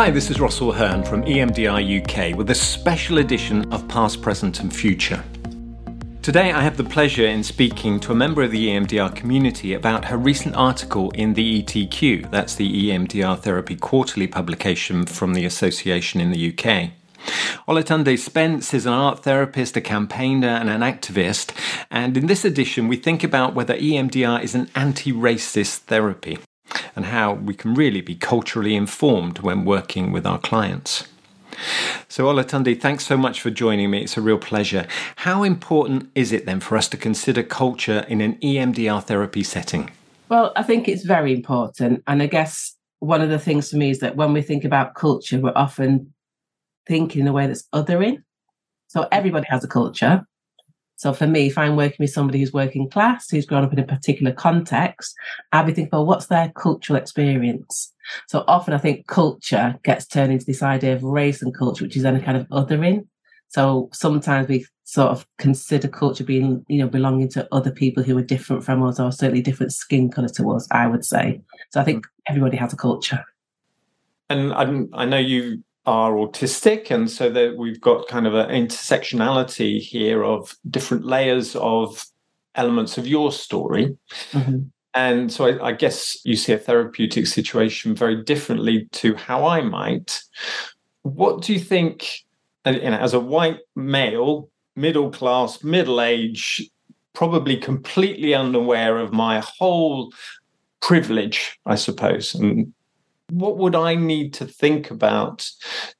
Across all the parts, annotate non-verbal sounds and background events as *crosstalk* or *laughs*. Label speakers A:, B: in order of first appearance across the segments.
A: Hi, this is Russell Hurn from EMDR UK with a special edition of Past, Present and Future. Today, I have the pleasure in speaking to a member of the EMDR community about her recent article in the ETQ, that's the EMDR Therapy Quarterly publication from the association in the UK. Olatunde Spence is an art therapist, a campaigner, and an activist. And in this edition, we think about whether EMDR is an anti racist therapy and how we can really be culturally informed when working with our clients. So, Olatunde, thanks so much for joining me. It's a real pleasure. How important is it then for us to consider culture in an EMDR therapy setting?
B: Well, I think it's very important. And I guess one of the things for me is that when we think about culture, we're often thinking in a way that's othering. So everybody has a culture. So for me, if I'm working with somebody who's working class, who's grown up in a particular context, I'll be thinking, well, what's their cultural experience? So often I think culture gets turned into this idea of race and culture, which is then a kind of othering. So sometimes we sort of consider culture being, you know, belonging to other people who are different from us or certainly different skin color to us, I would say. So I think mm. everybody has a culture.
A: And I, I know you are autistic and so that we've got kind of an intersectionality here of different layers of elements of your story mm-hmm. and so I, I, guess you see a therapeutic situation very differently to how i might what do you think you know, as a white male middle class middle age probably completely unaware of my whole privilege i suppose and what would I need to think about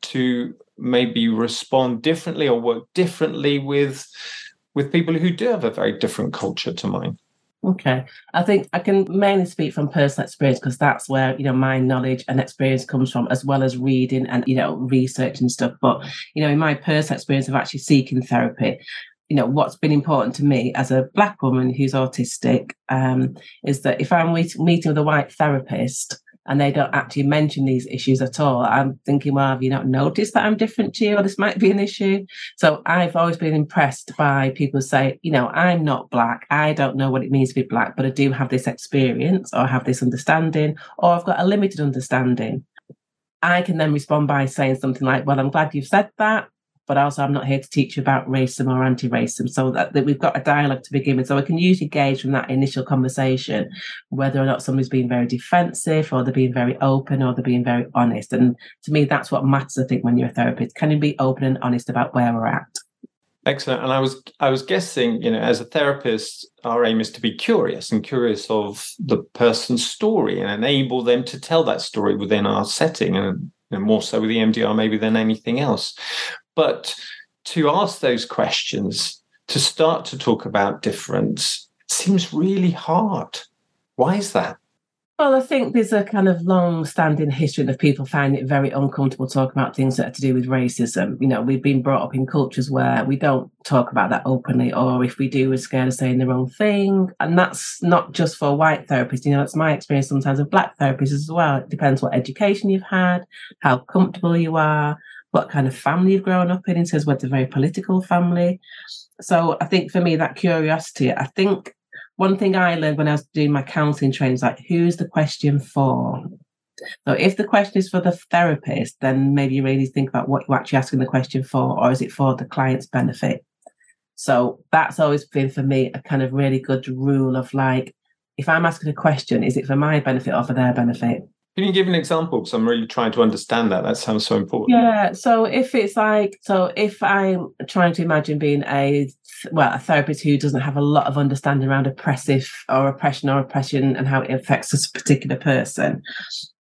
A: to maybe respond differently or work differently with with people who do have a very different culture to mine?
B: Okay. I think I can mainly speak from personal experience because that's where, you know, my knowledge and experience comes from, as well as reading and, you know, research and stuff. But, you know, in my personal experience of actually seeking therapy, you know, what's been important to me as a black woman who's autistic um, is that if I'm meeting with a white therapist, and they don't actually mention these issues at all. I'm thinking, well, have you not noticed that I'm different to you, or this might be an issue? So I've always been impressed by people say, you know, I'm not black. I don't know what it means to be black, but I do have this experience or have this understanding, or I've got a limited understanding. I can then respond by saying something like, well, I'm glad you've said that but also I'm not here to teach you about racism or anti-racism. So that, that, we've got a dialogue to begin with. So I can usually gauge from that initial conversation whether or not somebody's being very defensive or they're being very open or they're being very honest. And to me, that's what matters, I think, when you're a therapist. Can you be open and honest about where we're at?
A: Excellent. And I was I was guessing, you know, as a therapist, our aim is to be curious and curious of the person's story and enable them to tell that story within our setting and, and more so with the EMDR maybe than anything else. But to ask those questions, to start to talk about difference, seems really hard. Why is that?
B: Well, I think there's a kind of long standing history of people finding it very uncomfortable talking about things that are to do with racism. You know, we've been brought up in cultures where we don't talk about that openly, or if we do, we're scared of saying the wrong thing. And that's not just for white therapists. You know, that's my experience sometimes with black therapists as well. It depends what education you've had, how comfortable you are, what kind of family you've grown up in, in terms of whether a very political family. So I think for me, that curiosity, I think one thing I learned when I was doing my counseling training is like, who's the question for? So if the question is for the therapist, then maybe you really think about what you're actually asking the question for, or is it for the client's benefit? So that's always been for me a kind of really good rule of like, if I'm asking a question, is it for my benefit or for their benefit?
A: Can you give an example? Because I'm really trying to understand that. That sounds so important.
B: Yeah. So if it's like, so if I'm trying to imagine being a well, a therapist who doesn't have a lot of understanding around oppressive or oppression or oppression and how it affects a particular person.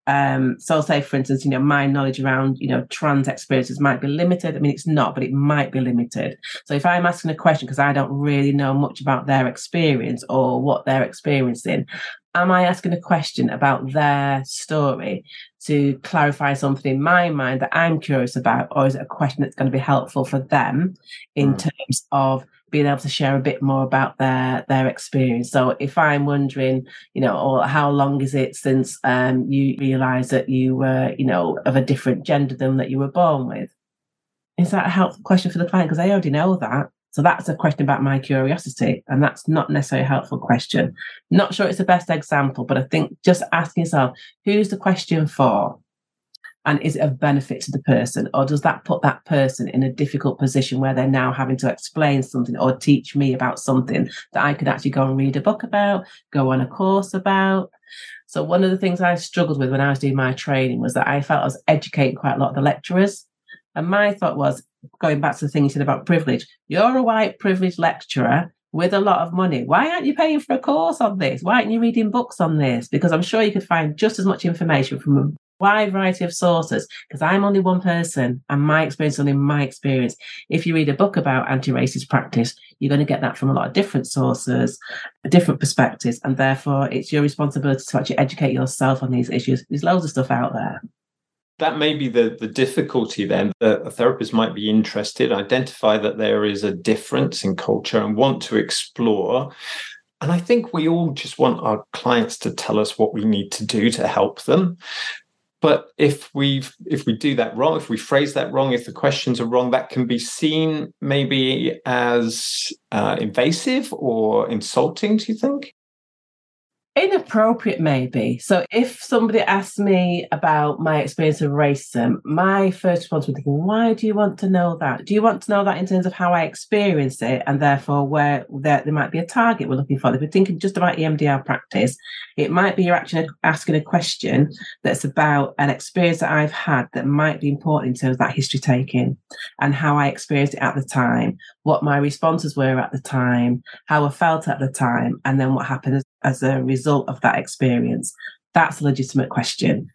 B: Um, so I'll say, for instance, you know, my knowledge around, you know, trans experiences might be limited. I mean, it's not, but it might be limited. So if I'm asking a question because I don't really know much about their experience or what they're experiencing, am I asking a question about their story to clarify something in my mind that I'm curious about, or is it a question that's going to be helpful for them in mm. terms of being able to share a bit more about their their experience. So if I'm wondering, you know, or how long is it since um, you realised that you were, you know, of a different gender than that you were born with, is that a helpful question for the client? Because they already know that. So that's a question about my curiosity, and that's not necessarily a helpful question. Not sure it's the best example, but I think just asking yourself, who's the question for? and is it of benefit to the person or does that put that person in a difficult position where they're now having to explain something or teach me about something that i could actually go and read a book about go on a course about so one of the things i struggled with when i was doing my training was that i felt i was educating quite a lot of the lecturers and my thought was going back to the thing you said about privilege you're a white privileged lecturer with a lot of money. Why aren't you paying for a course on this? Why aren't you reading books on this? Because I'm sure you could find just as much information from a wide variety of sources because I'm only one person and my experience is only my experience. If you read a book about anti-racist practice, you're going to get that from a lot of different sources, different perspectives, and therefore it's your responsibility to actually educate yourself on these issues. There's loads of stuff out there.
A: That may be the, the difficulty then. That a therapist might be interested, identify that there is a difference in culture and want to explore. And I think we all just want our clients to tell us what we need to do to help them but if we if we do that wrong if we phrase that wrong if the questions are wrong that can be seen maybe as uh, invasive or insulting do you think
B: inappropriate maybe. So if somebody asks me about my experience of racism my first response would be thinking, why do you want to know that? Do you want to know that in terms of how i experience it and therefore where there, there might be a target we're looking for? If we're thinking just about emdr practice it might be you're actually asking a question that's about an experience that i've had that might be important in terms of that history taking and how i experienced it at the time what my responses were at the time how i felt at the time and then what happened as a result of that experience? That's a legitimate question.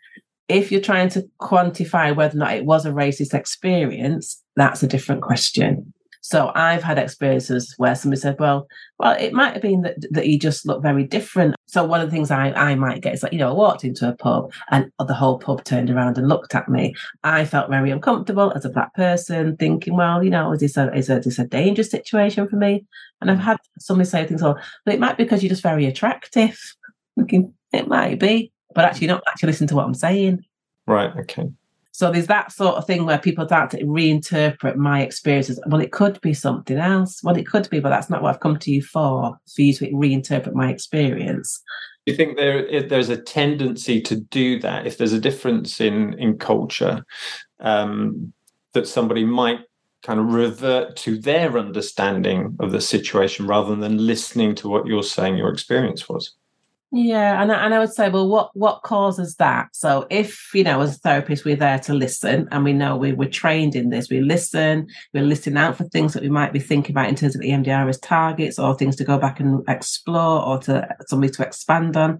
B: If you're trying to quantify whether or not it was a racist experience, that's a different question. So I've had experiences where somebody said, well, well, it might have been that, that you just look very different. So one of the things I, I might get is like, you know, I walked into a pub and the whole pub turned around and looked at me. I felt very uncomfortable as a black person, thinking, well, you know, is this a is, a, is this a dangerous situation for me? And I've mm. had somebody say things, well, but it might be because you're just very attractive. *laughs* Looking, it might be, but actually not actually listen to what I'm saying.
A: Right. Okay.
B: So there's that sort of thing where people start to reinterpret my experiences. Well, it could be something else. Well, it could be, but that's not what I've come to you for, for you to reinterpret my experience.
A: Do you think there there's a tendency to do that if there's a difference in in culture um, that somebody might kind of revert to their understanding of the situation rather than listening to what you're saying your experience was?
B: Yeah, and I, and I would say, well, what what causes that? So, if you know, as a therapist, we're there to listen, and we know we we're trained in this. We listen, we're listening out for things that we might be thinking about in terms of EMDR as targets, or things to go back and explore, or to somebody to expand on.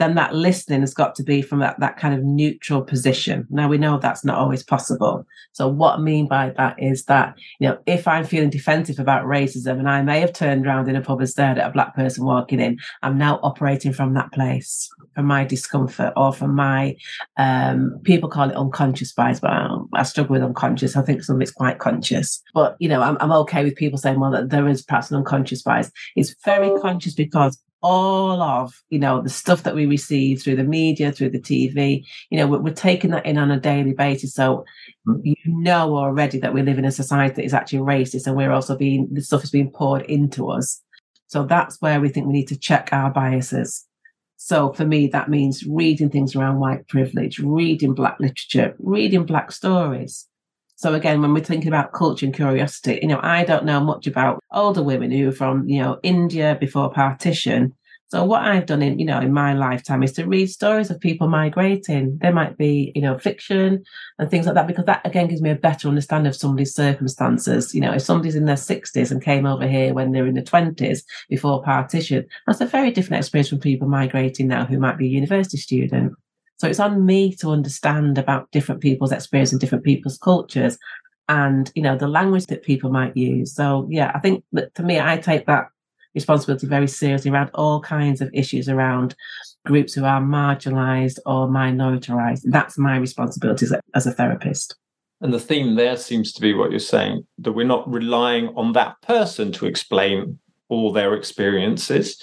B: Then that listening has got to be from that that kind of neutral position. Now we know that's not always possible. So, what I mean by that is that you know, if I'm feeling defensive about racism, and I may have turned around in a pub and stared at a black person walking in, I'm now operating from that place for my discomfort or for my um, people call it unconscious bias but I, I, struggle with unconscious. I think some of it's quite conscious. But you know I'm, I'm okay with people saying well that there is perhaps an unconscious bias. It's very conscious because all of you know the stuff that we receive through the media through the tv you know we're, we're, taking that in on a daily basis. So mm. you know already that we live in a society that is actually racist and we're also being the stuff is being poured into us. So that's where we think we need to check our biases so for me, that means reading things around white privilege, reading Black literature, reading Black stories. So again, when we're thinking about culture and curiosity, you know, I don't know much about older women who are from, you know, India before partition, so what I've done in, you know, in my lifetime is to read stories of people migrating. There might be, you know, fiction and things like that, because that again gives me a better understanding of somebody's circumstances. You know, if somebody's in their sixties and came over here when they're in their twenties before partition, that's a very different experience from people migrating now who might be a university student. So it's on me to understand about different people's experience and different people's cultures and, you know, the language that people might use. So yeah, I think that to me, I take that responsibility very seriously around all kinds of issues around groups who are marginalized or minoritized. That's my responsibility as a, as a therapist.
A: And the theme there seems to be what you're saying that we're not relying on that person to explain all their experiences.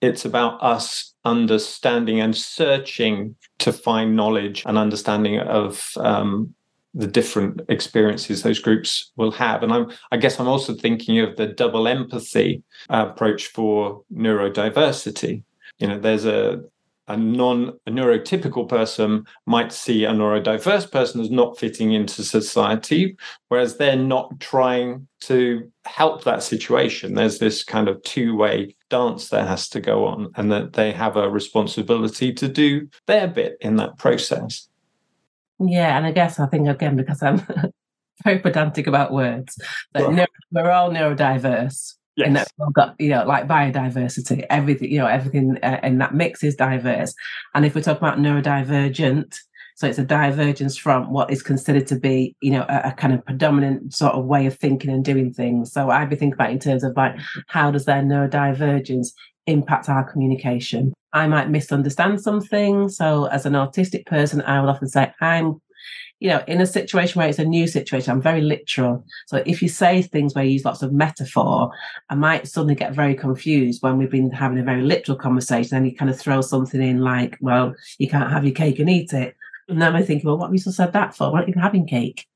A: It's about us understanding and searching to find knowledge and understanding of um, the different experiences those groups will have. And I'm, I guess I'm also thinking of the double empathy approach for neurodiversity. You know, there's a a non a neurotypical person might see a neurodiverse person as not fitting into society, whereas they're not trying to help that situation. There's this kind of two way dance that has to go on, and that they have a responsibility to do their bit in that process.
B: Yeah, and I guess I think again because I'm *laughs* very pedantic about words, that right. neuro, we're all neurodiverse. Yes. And that we've got, you know, like biodiversity, everything, you know, everything uh, in that mix is diverse. And if we talk about neurodivergent, so it's a divergence from what is considered to be, you know, a, a, kind of predominant sort of way of thinking and doing things. So I'd be thinking about in terms of like, how does their neurodivergence impact our communication? I might misunderstand something. So as an autistic person, I will often say, I'm you know, in a situation where it's a new situation, I'm very literal. So if you say things where you use lots of metaphor, I might suddenly get very confused when we've been having a very literal conversation. And you kind of throw something in like, well, you can't have your cake and eat it. And then I'm thinking, well, what have you said that for? Why aren't you having cake?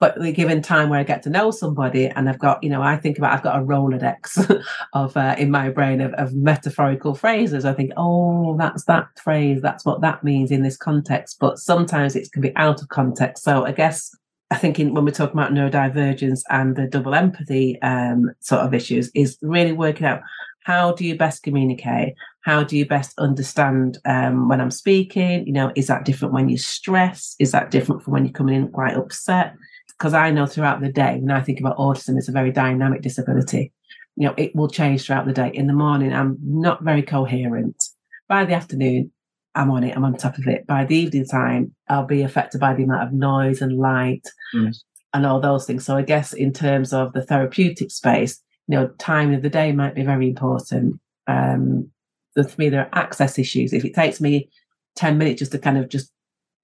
B: But the given time where I get to know somebody and I've got, you know, I think about, I've got a Rolodex *laughs* of, uh, in my brain of, of, metaphorical phrases. I think, oh, that's that phrase. That's what that means in this context. But sometimes it can be out of context. So I guess I think in, when we're talking about neurodivergence and the double empathy um, sort of issues is really working out how do you best communicate? How do you best understand um, when I'm speaking? You know, is that different when you stress? Is that different from when you're coming in quite upset? Because I know throughout the day, when I think about autism, it's a very dynamic disability. You know, it will change throughout the day. In the morning, I'm not very coherent. By the afternoon, I'm on it, I'm on top of it. By the evening time, I'll be affected by the amount of noise and light mm. and all those things. So I guess in terms of the therapeutic space, you know, time of the day might be very important. Um, for me, there are access issues. If it takes me 10 minutes just to kind of just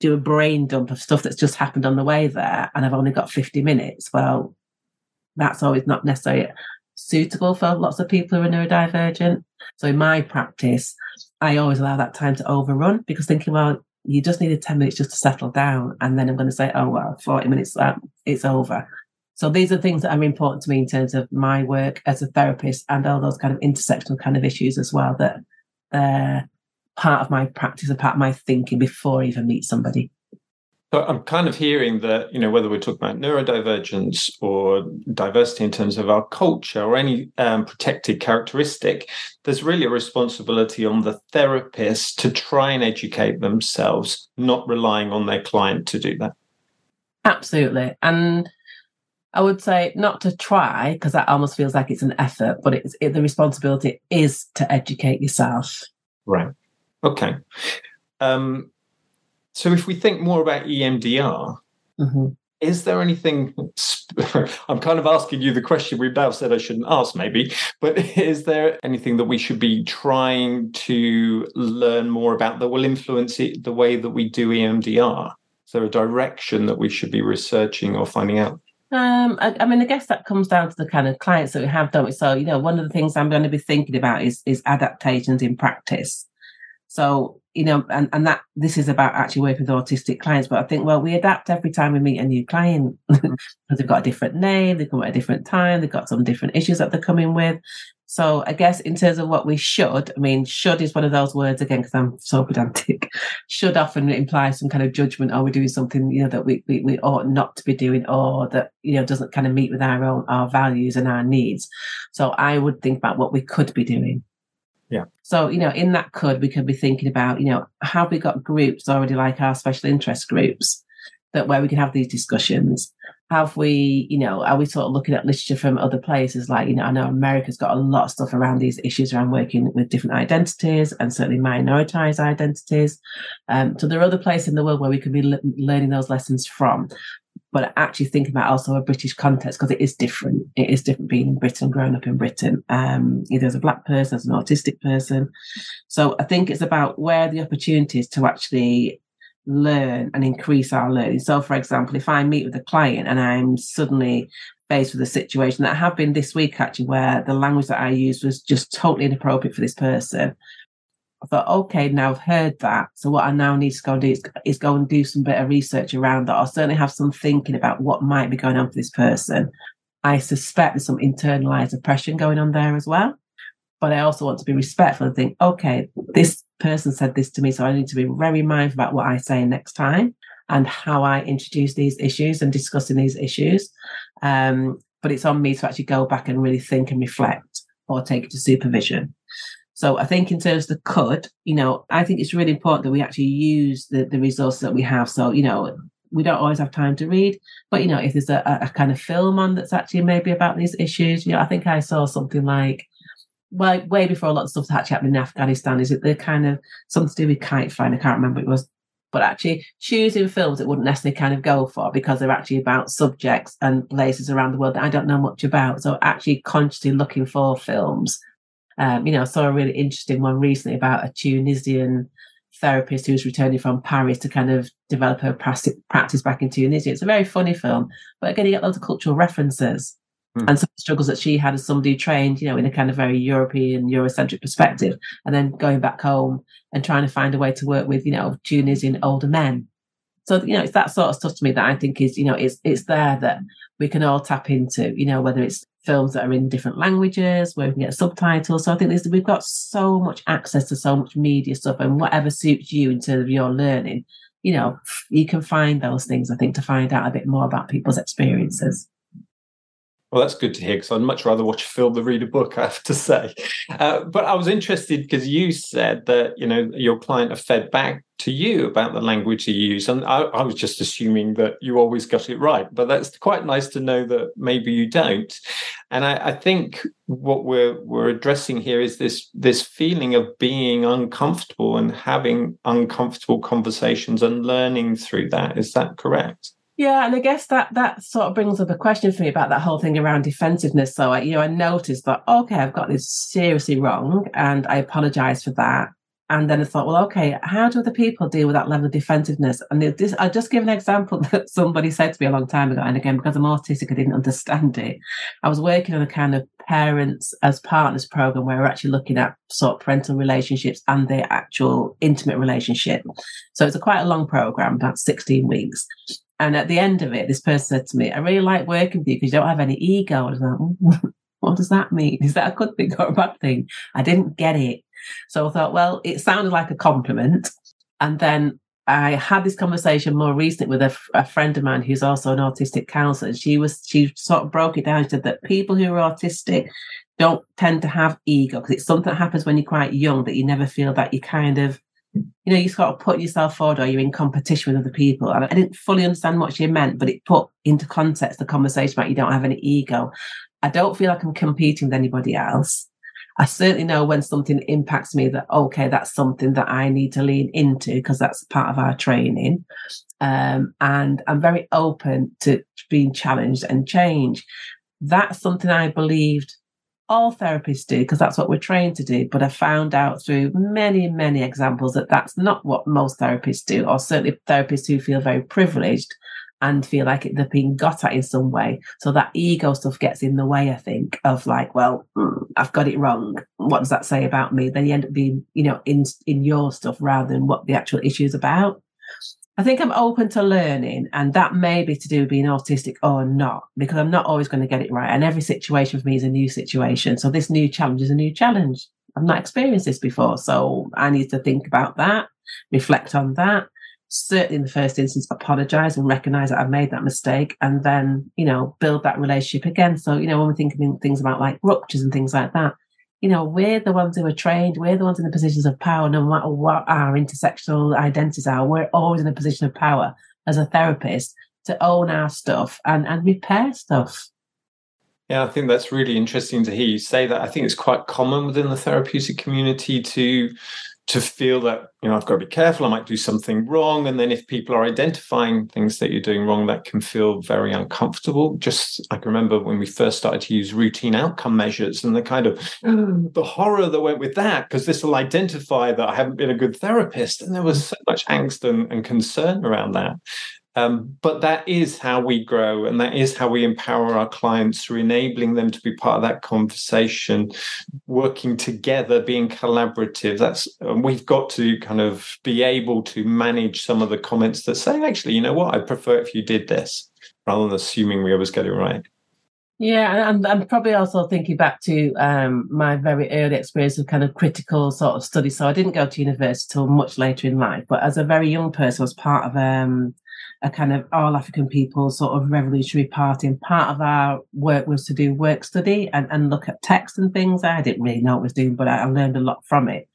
B: do a brain dump of stuff that's just happened on the way there and I've only got 50 minutes, well, that's always not necessarily suitable for lots of people who are neurodivergent. So in my practice, I always allow that time to overrun because thinking, well, you just needed 10 minutes just to settle down. And then I'm going to say, oh, well, 40 minutes, um, it's over. So these are things that are important to me in terms of my work as a therapist and all those kind of intersectional kind of issues as well that uh, part of my practice, a part of my thinking before I even meet somebody.
A: So I'm kind of hearing that, you know, whether we're talking about neurodivergence or diversity in terms of our culture or any um, protected characteristic, there's really a responsibility on the therapist to try and educate themselves, not relying on their client to do that.
B: Absolutely. And I would say not to try because that almost feels like it's an effort, but it's it, the responsibility is to educate yourself.
A: Right. Okay. Um, so if we think more about EMDR, mm-hmm. is there anything? *laughs* I'm kind of asking you the question we've now said I shouldn't ask, maybe, but *laughs* is there anything that we should be trying to learn more about that will influence it, the way that we do EMDR? Is there a direction that we should be researching or finding out?
B: Um, I, I, mean, I guess that comes down to the kind of clients that we have, don't we? So, you know, one of the things I'm going to be thinking about is is adaptations in practice. So, you know, and, and that this is about actually working with autistic clients. But I think, well, we adapt every time we meet a new client mm-hmm. *laughs* because they've got a different name, they come at a different time, they've got some different issues that they're coming with. So I guess in terms of what we should, I mean, should is one of those words again, because I'm so pedantic. *laughs* should often imply some kind of judgment, or we're doing something, you know, that we, we, we ought not to be doing, or that, you know, doesn't kind of meet with our own, our values and our needs. So I would think about what we could be doing.
A: Yeah.
B: So, you know, in that could, we could be thinking about, you know, have we got groups already like our special interest groups that where we can have these discussions? Have we, you know, are we sort of looking at literature from other places? Like, you know, I know America's got a lot of stuff around these issues around working with different identities and certainly minoritized identities. Um, so there are other places in the world where we could be le- learning those lessons from but actually thinking about also a British context because it is different. It is different being in Britain, growing up in Britain, um, either as a black person, as an autistic person. So I think it's about where the opportunities to actually learn and increase our learning. So, for example, if I meet with a client and I'm suddenly faced with a situation that I have been this week actually, where the language that I used was just totally inappropriate for this person, I thought, okay, now I've heard that. So what I now need to go and do is, is go and do some bit of research around that. I'll certainly have some thinking about what might be going on for this person. I suspect there's some internalized oppression going on there as well. But I also want to be respectful and think, okay, this person said this to me, so I need to be very mindful about what I say next time and how I introduce these issues and discussing these issues. Um, but it's on me to actually go back and really think and reflect or take it to supervision. So I think in terms of the could, you know, I think it's really important that we actually use the, the resources that we have. So, you know, we don't always have time to read, but you know, if there's a, a kind of film on that's actually maybe about these issues, you know, I think I saw something like well, way before a lot of stuff's actually happening in Afghanistan, is it the kind of something to do with kite flying? I can't remember it was, but actually choosing films that wouldn't necessarily kind of go for because they're actually about subjects and places around the world that I don't know much about. So actually consciously looking for films. Um, you know, I saw a really interesting one recently about a Tunisian therapist who's returning from Paris to kind of develop her practice back in Tunisia. It's a very funny film, but again, you get loads of cultural references mm. and some struggles that she had as somebody trained, you know, in a kind of very European, Eurocentric perspective, and then going back home and trying to find a way to work with, you know, Tunisian older men. So, you know, it's that sort of stuff to me that I think is, you know, it's it's there that we can all tap into, you know, whether it's films that are in different languages where we can get subtitles. So I think we've got so much access to so much media stuff and whatever suits you in terms of your learning, you know, you can find those things, I think, to find out a bit more about people's experiences.
A: Well, that's good to hear because I'd much rather watch a film than read a book. *laughs* I have to say, uh, but I was interested because you said that you know your client have fed back to you about the language you use, and I, I, was just assuming that you always got it right. But that's quite nice to know that maybe you don't. And I, I think what we're we're addressing here is this this feeling of being uncomfortable and having uncomfortable conversations and learning through that. Is that correct?
B: Yeah, and I guess that that sort of brings up a question for me about that whole thing around defensiveness. So, I, you know, I noticed that okay, I've got this seriously wrong, and I apologise for that. And then I thought, well, okay, how do other people deal with that level of defensiveness? And this, I'll just give an example *laughs* that somebody said to me a long time ago. And again, because I'm autistic, I didn't understand it. I was working on a kind of parents as partners program where we're actually looking at sort of parental relationships and their actual intimate relationship. So it's a quite a long program, about 16 weeks. And at the end of it, this person said to me, I really like working with you because you don't have any ego. I was like, *laughs* what does that mean? Is that a good thing or a bad thing? I didn't get it. So I thought, well, it sounded like a compliment. And then I had this conversation more recently with a, a friend of mine who's also an autistic counselor. And she was, she sort of broke it down. She said that people who are autistic don't tend to have ego because it's something that happens when you're quite young that you never feel that you kind of you know, you sort of put yourself forward or you're in competition with other people. And I didn't fully understand what she meant, but it put into context the conversation about you don't have any ego. I don't feel like I'm competing with anybody else. I certainly know when something impacts me that, okay, that's something that I need to lean into because that's part of our training. Um, and I'm very open to being challenged and change. That's something I believed all therapists do because that's what we're trained to do. But I found out through many, many examples that that's not what most therapists do, or certainly therapists who feel very privileged and feel like they're being got at in some way. So that ego stuff gets in the way, I think, of like, well, mm, I've got it wrong. What does that say about me? Then you end up being, you know, in in your stuff rather than what the actual issue is about. I think I'm open to learning, and that may be to do with being autistic or not, because I'm not always going to get it right. And every situation for me is a new situation. So this new challenge is a new challenge. I've not experienced this before. So I need to think about that, reflect on that. Certainly in the first instance, apologize and recognize that I've made that mistake and then, you know, build that relationship again. So, you know, when we're thinking things about like ruptures and things like that, you know, we're the ones who are trained, we're the ones in the positions of power, no matter what our intersectional identities are, we're always in a position of power as a therapist to own our stuff and, and repair stuff.
A: Yeah, I think that's really interesting to hear you say that. I think it's quite common within the therapeutic community to to feel that you know I've got to be careful. I might do something wrong, and then if people are identifying things that you're doing wrong, that can feel very uncomfortable. Just I can remember when we first started to use routine outcome measures, and the kind of mm. the horror that went with that, because this will identify that I haven't been a good therapist, and there was so much angst and, and concern around that. Um, but that is how we grow, and that is how we empower our clients through enabling them to be part of that conversation, working together, being collaborative. That's we've got to kind of be able to manage some of the comments that say, actually, you know what, I prefer if you did this, rather than assuming we always get it right.
B: Yeah, and I'm probably also thinking back to um, my very early experience of kind of critical sort of study. So I didn't go to university till much later in life, but as a very young person, I was part of um, a kind of all African people sort of revolutionary party. And part of our work was to do work study and, and look at text and things. I didn't really know what I was doing, but I, I learned a lot from it.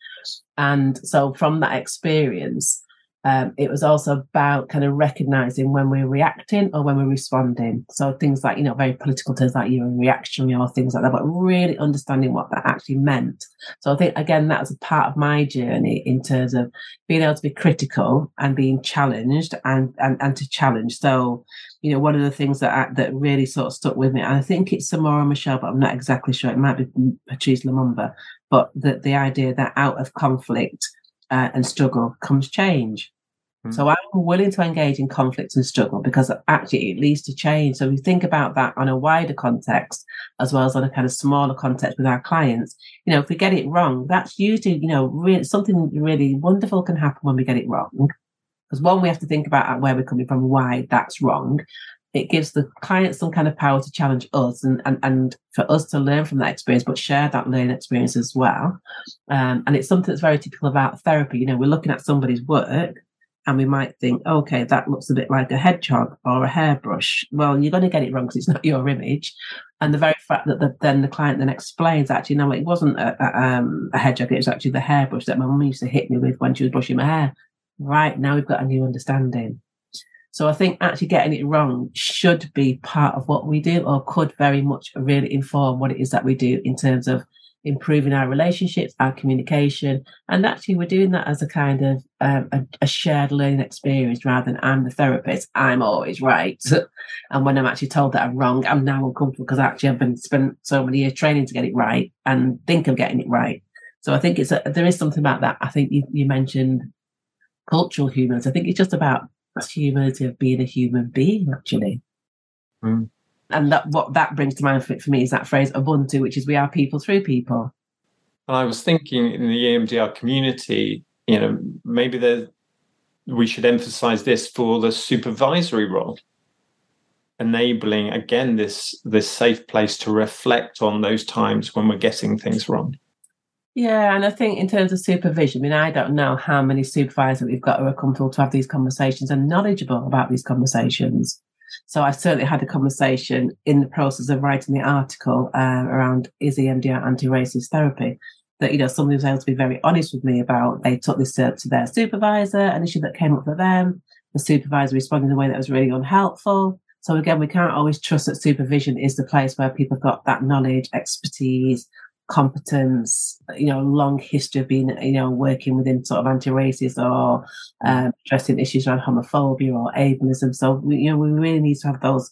B: And so from that experience, um, it was also about kind of recognizing when we're reacting or when we're responding. So things like, you know, very political terms like you're in reactionary or things like that, but really understanding what that actually meant. So I think, again, that was a part of my journey in terms of being able to be critical and being challenged and, and, and to challenge. So, you know, one of the things that I, that really sort of stuck with me, and I think it's Samora Machel, but I'm not exactly sure. It might be Patrice Lumumba, but the, the idea that out of conflict, uh, and struggle comes change. Mm. So I'm willing to engage in conflict and struggle because actually it leads to change. So we think about that on a wider context as well as on a kind of smaller context with our clients. You know, if we get it wrong, that's usually, you know, really, something really wonderful can happen when we get it wrong. Because one, we have to think about where we're coming from, why that's wrong it gives the client some kind of power to challenge us and, and, and for us to learn from that experience, but share that learning experience as well. Um, and it's something that's very typical about therapy. You know, we're looking at somebody's work and we might think, okay, that looks a bit like a hedgehog or a hairbrush. Well, you're going to get it wrong because it's not *laughs* your image. And the very fact that the, then the client then explains, actually, no, it wasn't a, a, um, a hedgehog, it was actually the hairbrush that my mum used to hit me with when she was brushing my hair. Right now, we've got a new understanding. So I think actually getting it wrong should be part of what we do or could very much really inform what it is that we do in terms of improving our relationships, our communication. And actually we're doing that as a kind of um, a, a, shared learning experience rather than I'm the therapist, I'm always right. *laughs* and when I'm actually told that I'm wrong, I'm now uncomfortable because actually I've been spent so many years training to get it right and think I'm getting it right. So I think it's a, there is something about that. I think you, you mentioned cultural humans. I think it's just about humility of being a human being, actually. Mm. And that what that brings to mind for, for me is that phrase Ubuntu, which is we are people through people.
A: And I was thinking in the EMDR community, you know, maybe there we should emphasize this for the supervisory role enabling again this this safe place to reflect on those times when we're getting things wrong
B: yeah, and I think in terms of supervision, I mean, I don't know how many supervisors we've got who are comfortable to have these conversations and knowledgeable about these conversations. So I certainly had a conversation in the process of writing the article uh, around is EMDR anti-racist therapy that you know somebody was able to be very honest with me about. They took this to, to their supervisor, an issue that came up for them. The supervisor responded in a way that was really unhelpful. So again, we can't always trust that supervision is the place where people have got that knowledge, expertise, competence, you know, long history of being, you know, working within sort of anti-racist or um, addressing issues around homophobia or ableism. So, you know, we really need to have those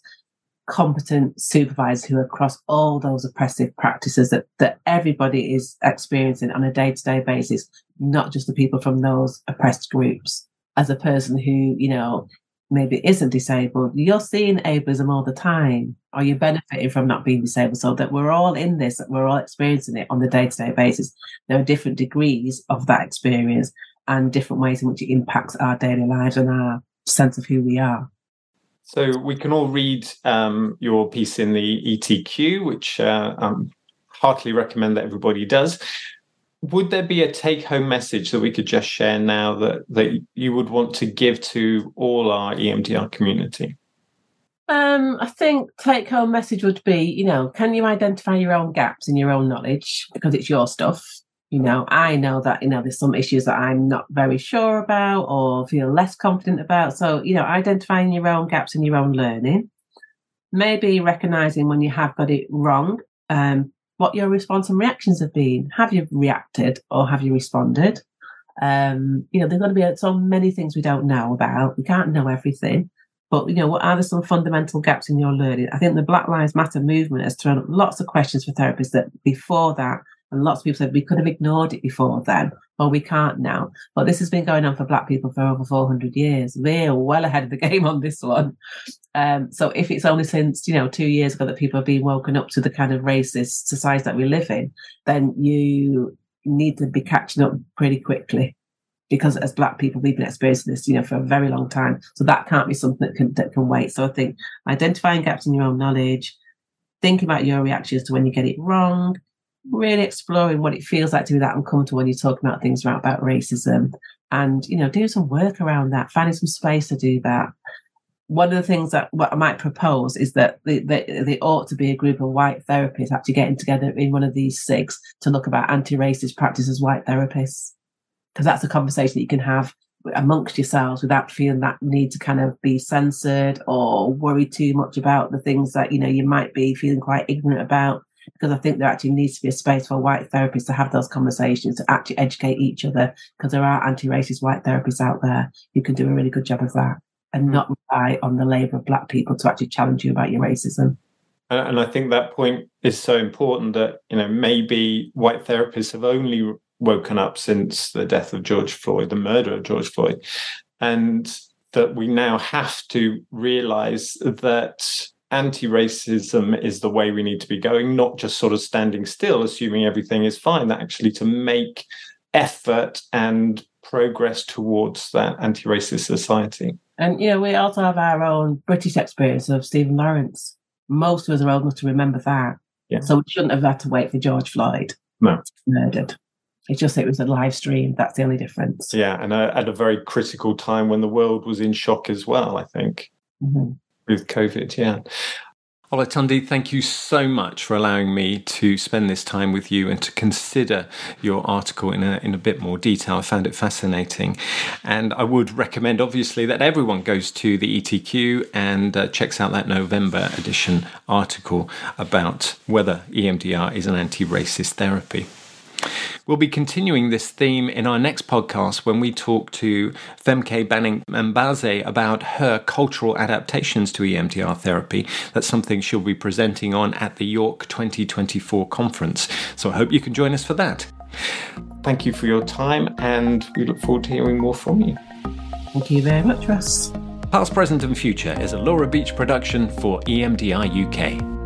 B: competent supervisors who are across all those oppressive practices that, that everybody is experiencing on a day-to-day basis, not just the people from those oppressed groups. As a person who, you know, maybe isn't disabled, you're seeing ableism all the time, or you're benefiting from not being disabled. So that we're all in this, that we're all experiencing it on the day to day basis. There are different degrees of that experience and different ways in which it impacts our daily lives and our sense of who we are.
A: So we can all read um, your piece in the ETQ, which uh, I um, heartily recommend that everybody does would there be a take home message that we could just share now that, that you would want to give to all our EMDR community?
B: Um, I think take home message would be, you know, can you identify your own gaps in your own knowledge because it's your stuff? You know, I know that, you know, there's some issues that I'm not very sure about or feel less confident about. So, you know, identifying your own gaps in your own learning, maybe recognizing when you have got it wrong, um, what your response and reactions have been. Have you reacted or have you responded? Um, you know, there's going to be so many things we don't know about. We can't know everything. But, you know, what are there some fundamental gaps in your learning? I think the Black Lives Matter movement has thrown up lots of questions for therapists that before that, and lots of people said we could have ignored it before then, or we can't now. But this has been going on for Black people for over 400 years. We're well ahead of the *laughs* game on this one. Um, so if it's only since, you know, two years ago that people have been woken up to the kind of racist society that we live in, then you need to be catching up pretty quickly. Because as black people, we've been experiencing this, you know, for a very long time. So that can't be something that can that can wait. So I think identifying gaps in your own knowledge, thinking about your reactions to when you get it wrong, really exploring what it feels like to be that uncomfortable when you're talking about things about, about racism and, you know, doing some work around that, finding some space to do that. One of the things that what I might propose is that they ought to be a group of white therapists actually getting together in one of these SIGs to look about anti-racist practice as white therapists. Because that's a conversation that you can have amongst yourselves without feeling that need to kind of be censored or worry too much about the things that you know you might be feeling quite ignorant about because I think there actually needs to be a space for white therapists to have those conversations to actually educate each other because there are anti-racist white therapists out there who can do a really good job of that and mm. not rely on the labour of black people to actually challenge you about your racism.
A: And I think that point is so important that, you know, maybe white therapists have only woken up since the death of George Floyd, the murder of George Floyd, and that we now have to realize that anti-racism is the way we need to be going not just sort of standing still assuming everything is fine that actually to make effort and progress towards that anti-racist society
B: and you know we also have our own british experience of stephen lawrence most of us are old enough to remember that yeah. so we shouldn't have had to wait for george floyd
A: no.
B: murdered it's just it was a live stream. That's the only difference.
A: Yeah, and uh, at a very critical time when the world was in shock as well. I think. Mm-hmm with COVID. Yeah. Olatunde, thank you so much for allowing me to spend this time with you and to consider your article in a, in a bit more detail. I found it fascinating. And I would recommend, obviously, that everyone goes to the ETQ and uh, checks out that November edition article about whether EMDR is an anti racist therapy. We'll be continuing this theme in our next podcast when we talk to Femke Bannink Mbazi about her cultural adaptations to EMDR therapy. That's something she'll be presenting on at the York 2024 conference. So I hope you can join us for that. Thank you for your time, and we look forward to hearing more from you.
B: Thank you very much, Russ.
A: Past, Present, and Future is a Laura Beech production for EMDR UK.